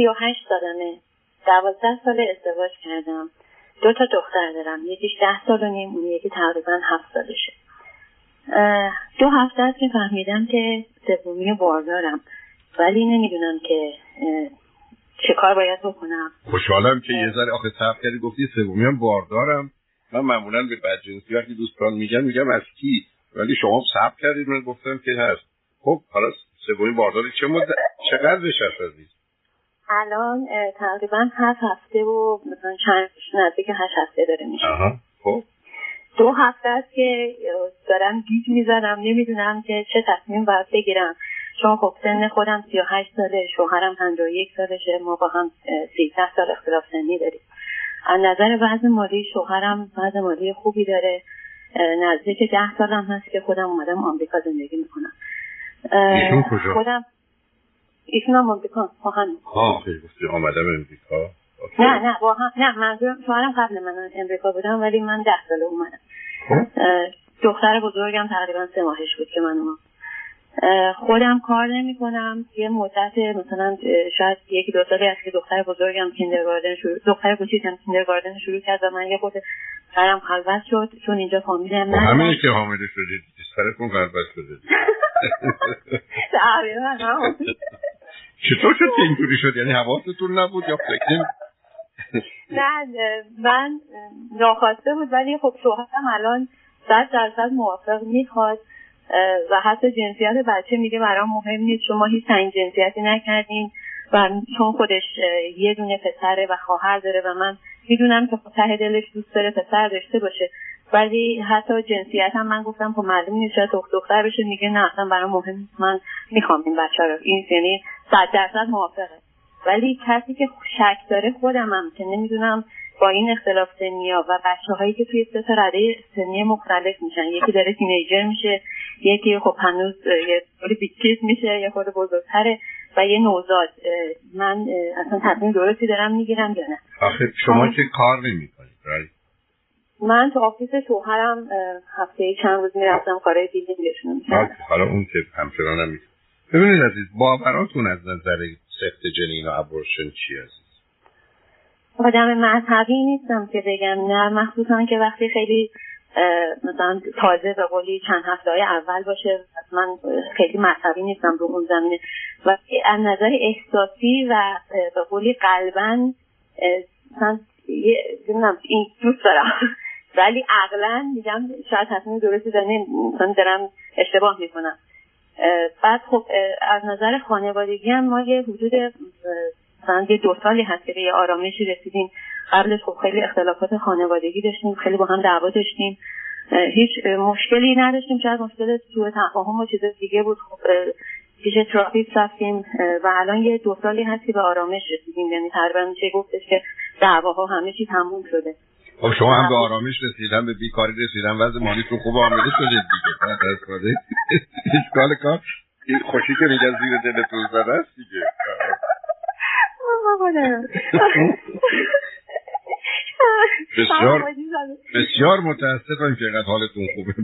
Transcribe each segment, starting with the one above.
سی و هشت سالمه. دوازده سال ازدواج کردم. دو تا دختر دارم. یکیش ده سال و نیم اون یکی تقریبا هفت سالشه. دو هفته است که فهمیدم که سومی باردارم. ولی نمی‌دونم که چه کار باید بکنم. خوشحالم که یه ذره آخه صبر کردی گفتی سومی هم باردارم. من معمولا به بدجنسی وقتی دوستان میگن میگم از کی؟ ولی شما صبر کردید من گفتم که هست. خب حالا سومی بارداری چه مدت چقدرش هست عزیز الان تقریبا هفت هفته و مثلا چند نزدیک هشت هفته داره میشه. خب. دو هفته است که دارم گیج می‌زنم نمی‌دونم که چه تصمیم باید بگیرم. چون خب سن خودم سی و هشت ساله شوهرم پنج و یک سالشه ما با هم سیزده سال اختلاف سنی داریم. از نظر وضع مالی شوهرم وضع مالی خوبی داره. نزدیک ده سالم هست که خودم اومدم آمریکا زندگی می‌کنم؟ خودم ایشون هم آمریکا با هم ها خیلی گفتی آمدم امریکا نه نه با هم نه منظورم شوهرم قبل من امریکا بودم ولی من ده ساله اومدم. خب. دختر بزرگم تقریبا سه ماهش بود که من اومدم. خودم کار نمی کنم یه مدت مثلا شاید یکی دو سالی است که دختر بزرگم کیندرگاردن شروع دختر کوچیکم کیندرگاردن شروع کرد و من یه خود سرم خلوت شد چون اینجا فامیلی هم همینه که حامله شدید سرتون خلوت شده. چطور شد که اینجوری شد؟ یعنی حواستون نبود یا فکر نه من ناخواسته بود ولی خب شوهرم الان صد درصد موافق می‌خواد و حتی جنسیت بچه میگه برام مهم نیست. شما هیچ تعیین جنسیتی نکردین و چون خودش یه دونه پسره و خواهر داره و من می‌دونم که خب ته دلش دوست داره پسر داشته باشه. ولی حتی جنسیت هم من گفتم خب معلوم نیست شاید دختر بشه میگه نه اصلا برام مهم من می‌خوام این بچه رو این یعنی صد درصد موافقه. ولی کسی که شک داره خودمم که نمی‌دونم با این اختلاف سنی ها و بچه هایی که توی سه رده سنی مختلف میشن. یکی داره تینیجر میشه یکی خب هنوز یه بیچیز میشه یه خود بزرگتره و یه نوزاد. من اصلا تصمیم درستی دارم می‌گیرم یا نه. آخه شما که کار نمی کنید من تو office شوهرم هفته چند روز می‌رفتم کارهای دیگه میشن حالا اون که همچنان هم ببینید عزیز باوراتون از نظر سقط جنین و abortion چی هست آدم مذهبی نیستم که بگم نه مخصوصا که وقتی خیلی مثلا تازه به قولی چند هفته های اول باشه من خیلی مذهبی نیستم رو اون زمینه. و از نظر احساسی و به قولی قلبا مثلا این دوست دارم. ولی عقلا میگم شاید تصمیم درستی دارم مثلا دارم اشتباه می‌کنم. بعد خب از نظر خانوادگی هم ما یه حدود مثلا یه دو سالی هست که یه آرامشی رسیدیم. قبلش خب خیلی اختلافات خانوادگی داشتیم خیلی با هم دعوا داشتیم. هیچ مشکلی نداشتیم. شاید مشکل سوء تفاهم و چیز دیگه بود. خب پیش ترافیک رفتیم و الان یه دو سالی هست که به آرامش رسیدیم. یعنی تقریبا میشه گفتش که دعواها همه چی تموم شده. خب شما هم به آرامش رسیدن به بیکاری رسیدن وضع مالیتون خوب آمده شده دیگه. اشکال کار. این خوشی که میگن زیر دلتون زده است دیگه. بسیار بسیار متاسفم که اینقدر حالتون خوبه.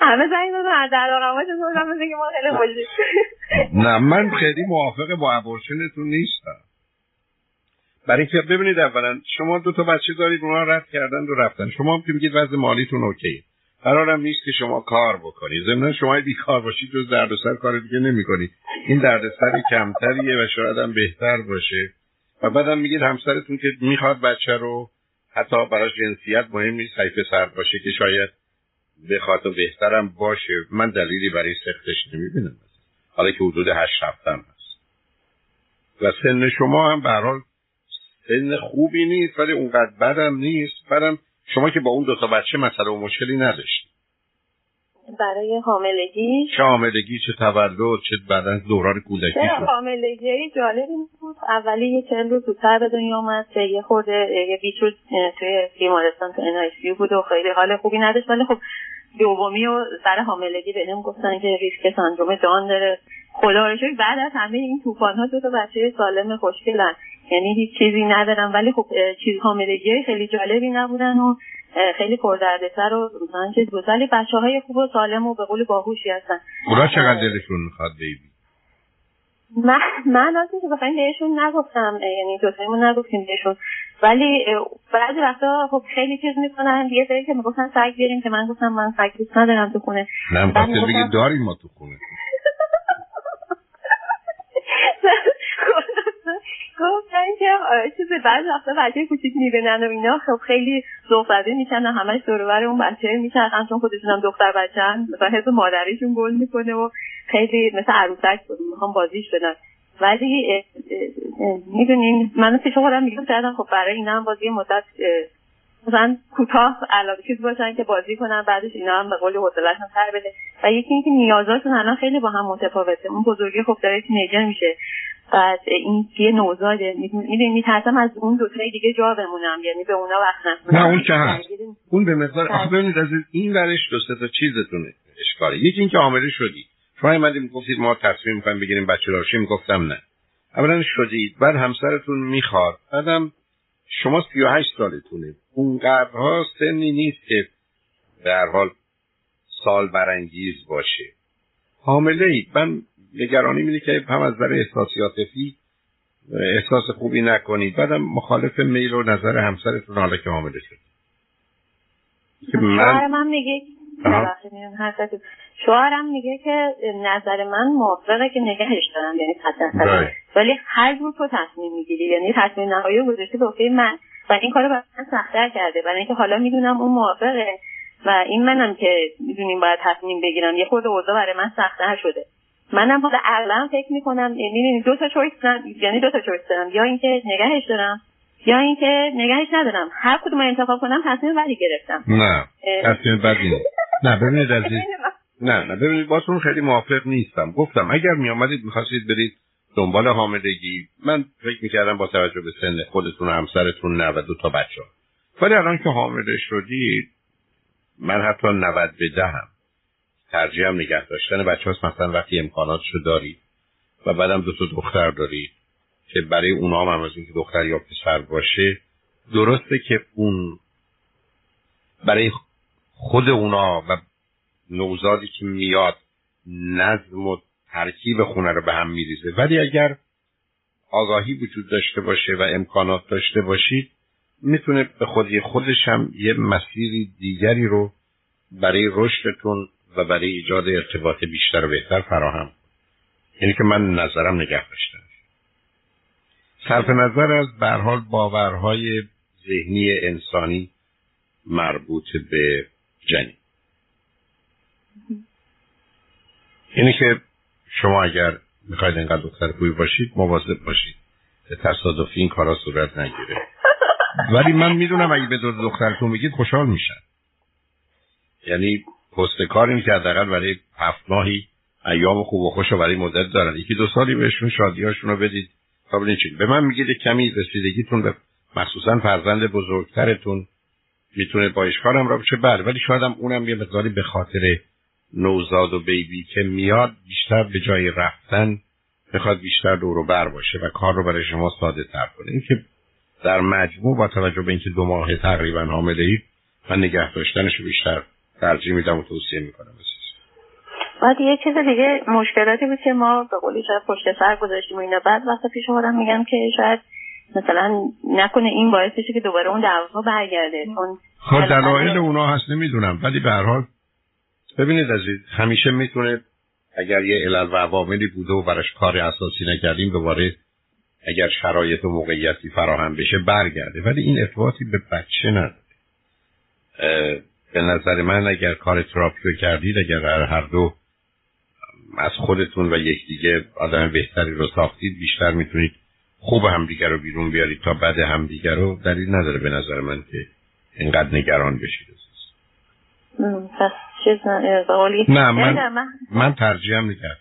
همه زنگ دادن در آرامش که ما خیلی خوشی نه من خیلی موافق با ابورشنتون نیستم. برای که ببینید اولا شما دو تا بچه دارید اونا رد کردن و رفتن. شما هم که میگید وضع مالیتون اوکی قرارم نیست که شما کار بکنید. ضمن شما بیکار باشید جز دردسر کار دیگه نمی‌کنید. این دردسر کمتریه و شاید هم بهتر باشه. و بعدم میگید همسرتون که می‌خواد بچه رو حتی براش جنسیت مهم نیست های پسر باشه که شاید بخواد و بهترم باشه. من دلیلی برای سختش نمی‌بینم. حالا که حدود هشت هفتم هست. و سن شما هم برحال سن خوبی نیست ولی اونقدر بدم نیست. برم شما که با اون دو تا بچه مسئله و مشکلی نداشتید. برای حاملگی؟ چه حاملگی چه تولد چه بعدا دوران کودکی چه حاملگی جالب بود. اولی یه چند روز زودتر به دنیا که یه خورده یه روز توی بیمارستان تو ان بود و خیلی حال خوبی نداشت. ولی خب دومی و سر حاملگی بهم گفتن که ریسک سندروم دان داره. خدا رو بعد از همه این طوفان ها دو تا بچه سالم خوشگلن. یعنی هیچ چیزی ندارم. ولی خب چیز حاملگی خیلی جالبی نبودن و خیلی پردردسر و مثلا چیز بود. ولی بچه های خوب و سالم و به قول باهوشی هستن. اونا چقدر دلشون می‌خواد بیبی؟ من من که بخواین بهشون نگفتم یعنی دوتایمون نگفتیم بهشون. ولی بعضی وقتا خب خیلی چیز می‌کنن. یه سری که می‌گفتن سگ بیاریم که من گفتم من سگ دوست ندارم تو خونه. نه بگید داریم ما تو خونه گفتن که چیز بعض وقتا بچه کوچیک می‌بینن و اینا. خب خیلی زوفزده میشن و همش دورور اون بچه میچرخن چون خودشون هم دختر هن مثلا حس مادریشون گل می‌کنه و خیلی مثل عروسک می‌خوام بازیش بدن. ولی می‌دونین من پیش خودم میگم کردم خب برای اینا هم بازی مدت مثلا کوتاه علاوه چیز باشن که بازی کنن بعدش اینا هم به قول حوصله‌شون سر بده. و یکی اینکه نیازاشون الان خیلی با هم متفاوته. اون بزرگی خب داره تینیجر میشه. بعد این یه نوزاده می‌دونی میترسم از اون دو تای دیگه جا بمونم یعنی به اونا وقت نه اون که هست. اون به مقدار آخه ببینید از این ورش دو تا چیزتونه. اشکاله یکی اینکه حامله شدی. شما اومدید گفتید ما تصمیم می‌خوایم بگیریم بچه دارشیم می‌گفتم نه. اولا شدید. بعد همسرتون می‌خواد. بعدم شما 38 سالتونه. اونقدرها سنی نیست که در حال سال برانگیز باشه. حامله اید من نگرانی اینه که هم از برای احساسی عاطفی احساس خوبی نکنید. بعدم مخالف میل و نظر همسرتون حالا که حامله شد که من من میگه شوهرم میگه که نظر من موافقه که نگهش دارم یعنی بله. ولی هر جور تو تصمیم می‌گیری. یعنی تصمیم نهایی گذاشته به من. و این کارو برای من سختتر کرده. برای اینکه حالا می‌دونم اون موافقه. و این منم که می‌دونیم باید تصمیم بگیرم. یه خود اوضاع برای من سختتر شده. منم حالا عقلا فکر می‌کنم یعنی دو تا چویس یعنی دو تا چویس دارم. یا اینکه نگهش دارم یا اینکه نگهش ندارم. هر کدوم انتخاب کنم تصمیم بدی گرفتم. نه تصمیم بدی نه ببینید عزیز نه نه ببینید باتون خیلی موافق نیستم. گفتم اگر می آمدید می‌خواستید برید دنبال حاملگی. من فکر می‌کردم با توجه به سن خودتون و همسرتون نه و دو تا بچه. ولی الان که حامله شدید من حتی 90 به دهم. ترجیح هم نگه داشتن. بچه هاست مثلا وقتی امکاناتشو دارید و بعدم دو تا دختر دارید که برای اونا هم, هم از اینکه دختر یا پسر باشه درسته که اون برای خود اونا و نوزادی که میاد نظم و ترکیب خونه رو به هم میریزه. ولی اگر آگاهی وجود داشته باشه و امکانات داشته باشید می‌تونه به خودی خودش هم یه مسیری دیگری رو برای رشدتون و برای ایجاد ارتباط بیشتر و بهتر فراهم. یعنی که من نظرم نگه داشتم. صرف نظر از برحال باورهای ذهنی انسانی مربوط به جنین. یعنی که شما اگر می‌خواید اینقدر دختر خوبی باشید مواظب باشید. به تصادفی این کارا صورت نگیره. ولی من می‌دونم اگه به دو دخترتون میگید خوشحال میشن. یعنی پست کار این که حداقل برای هفت ماهی. ایام خوب و خوش و برای مدت دارن. یکی دو سالی بهشون شادیهاشون رو بدید. تا به من میگید کمی رسیدگیتون به مخصوصا فرزند بزرگترتون می‌تونه با اشکارم را بشه بله ولی شاید هم اونم یه مقداری به خاطر نوزاد و بیبی که میاد بیشتر به جای رفتن بخواد بیشتر دور بر باشه و کار رو برای شما ساده تر کنه. اینکه در مجموع با توجه به اینکه دو ماه تقریبا حامله اید من نگه داشتنش رو بیشتر ترجیح میدم و توصیه می‌کنم. بعد یه چیز دیگه مشکلاتی بود که ما به قولی شاید پشت سر گذاشتیم و اینا. بعد وقتا پیش خودم میگم که شاید مثلا نکنه این باعث بشه که دوباره اون دعوا برگرده. چون خب دلایل اونا هست نمی‌دونم. ولی به هر حال ببینید عزیز همیشه می‌تونه اگر یه علل و عواملی بوده و براش کار اساسی نکردیم دوباره اگر شرایط و موقعیتی فراهم بشه برگرده. ولی این ارتباطی به بچه نداره. به نظر من اگر کار تراپی کردید اگر هر دو از خودتون و یکدیگه آدم بهتری رو ساختید بیشتر می‌تونید خوب همدیگر رو بیرون بیارید تا بعد همدیگر رو دلیل نداره به نظر من که اینقدر نگران بشید. پس چیز نه من, من ترجیحم نگه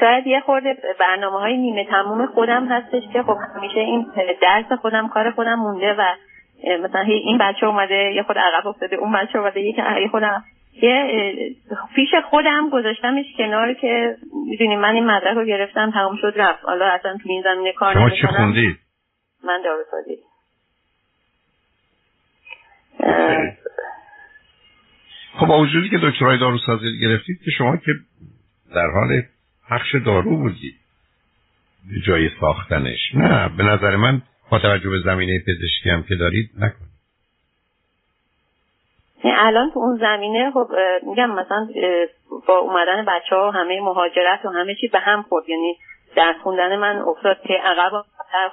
شاید یه خورده برنامه های نیمه تموم خودم هستش که خب همیشه این درس خودم کار خودم مونده و مثلا این بچه اومده یه خود عقب افتاده اون بچه اومده یه خودم یه پیش خودم گذاشتمش کنار که می‌دونی من این مدرک رو گرفتم تمام شد رفت. حالا اصلا تو این زمینه کار شما چی خوندی؟ من داروسازی. خب با وجودی که دکترای داروسازی گرفتید که شما که در حال پخش دارو بودی جای ساختنش. نه به نظر من با توجه به زمینه پزشکی هم که دارید نکن الان تو اون زمینه خب میگم مثلا با اومدن بچه ها و همه مهاجرت و همه چی به هم خورد. یعنی در خوندن من افتاد که عقب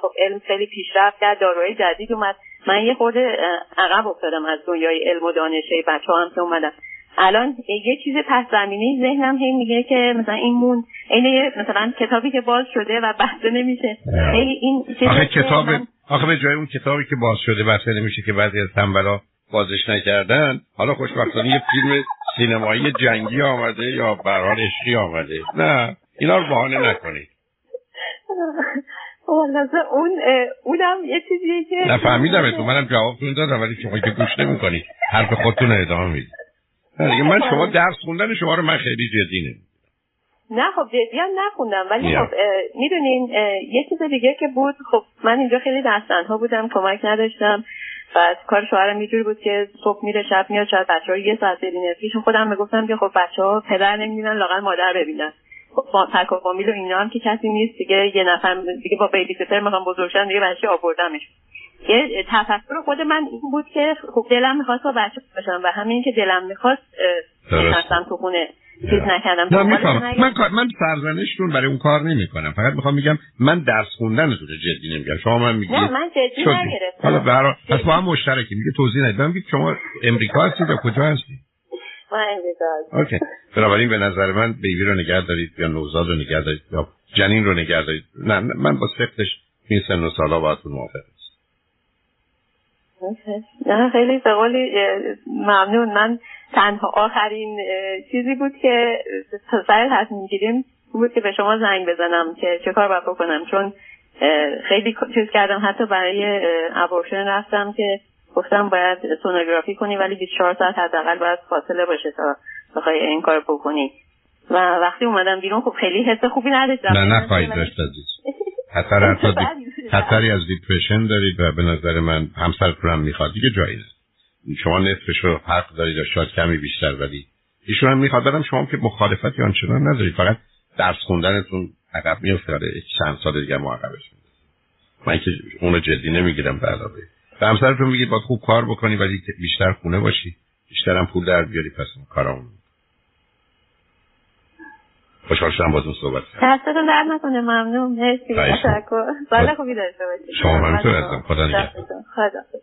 خب علم خیلی پیشرفت کرد داروهای جدید اومد. من یه خورده عقب افتادم از دنیای علم و دانشه بچه ها هم که اومدن. الان یه چیز پس زمینی ذهنم هی میگه که مثلا این مون این مثلا کتابی که باز شده و بحث نمیشه. این آخه کتاب آخه به جای اون کتابی که باز شده بحث نمیشه که بعضی از تنبلا بازش نکردن حالا خوشبختانه یه فیلم سینمایی جنگی آمده یا برحال عشقی آمده. نه اینا رو بهانه نکنید. اون اونم یه چیزیه که نه فهمیدم تو منم جوابتون دادم ولی شما که گوش نمی‌کنید. حرف خودتون ادامه می‌دید. دیگه من شما درس خوندن شما رو من خیلی جدی. نه خب جدی هم نخوندم ولی خب می‌دونین یه چیز دیگه که بود خب من اینجا خیلی دستنها بودم کمک نداشتم بعد کار شوهرم اینجوری بود که صبح میره شب میاد شاید بچه ها یه ساعت برینه پیشون خودم می‌گفتم که خب بچه ها پدر نمی‌بینن لاغر مادر ببینن. با تک و فامیل و اینا هم که کسی نیست دیگه یه نفر دیگه با بیبی سیتر می‌خوام بزرگشن دیگه بچه آوردمش. یه تفکر خود من این بود که خب دلم می‌خواست با بچه باشم و همین که دلم می‌خواست نشستم تو خونه چیز نکردم. نه میفهم من من سرزنشتون برای اون کار نمی کنم فقط می‌خوام میگم من درس خوندن تو جدی نمیگم. شما من میگی نه من جدی نگرفتم. حالا برا پس با هم مشترکی میگه توضیح ندید من شما امریکا هستید یا کجا هستید؟ من امریکا اوکی. بنابراین به نظر من بیبی رو نگه دارید یا نوزاد رو نگه دارید یا جنین رو نگه دارید. نه من با سفتش این سن و سالا باهاتون موافق نه خیلی به قولی ممنون. من تنها آخرین چیزی بود که سر تصمیم گیریم بود که به شما زنگ بزنم که چه کار باید بکنم. چون خیلی چیز کردم. حتی برای ابورشن رفتم که گفتم باید سونوگرافی کنی ولی 24 ساعت حداقل باید فاصله باشه تا بخوای این کار بکنی. و وقتی اومدم بیرون خب خیلی حس خوبی نداشتم. نه نه خواهید داشت عزیز. خطر خطری از دیپرشن دارید و به نظر من همسرتون هم می‌خواد. دیگه جایی شما نصفش رو حق دارید یا شاید کمی بیشتر ولی ایشون هم می‌خواد دارم شما که مخالفتی آنچنان ندارید فقط درس خوندنتون عقب میفته چند سال دیگه معقبش من که اون جدی نمی‌گیرم به علاوه. به همسرتون میگید باید خوب کار بکنی ولی بیشتر خونه باشی. بیشتر هم پول در بیاری پس کارامون خوشحال شدم باتون صحبت کردم. دستتون درد نکنه ممنون. مرسی. تشکر. سال خوبی داشته باشید. شما همینطور هستم خدا نگهدار. خدا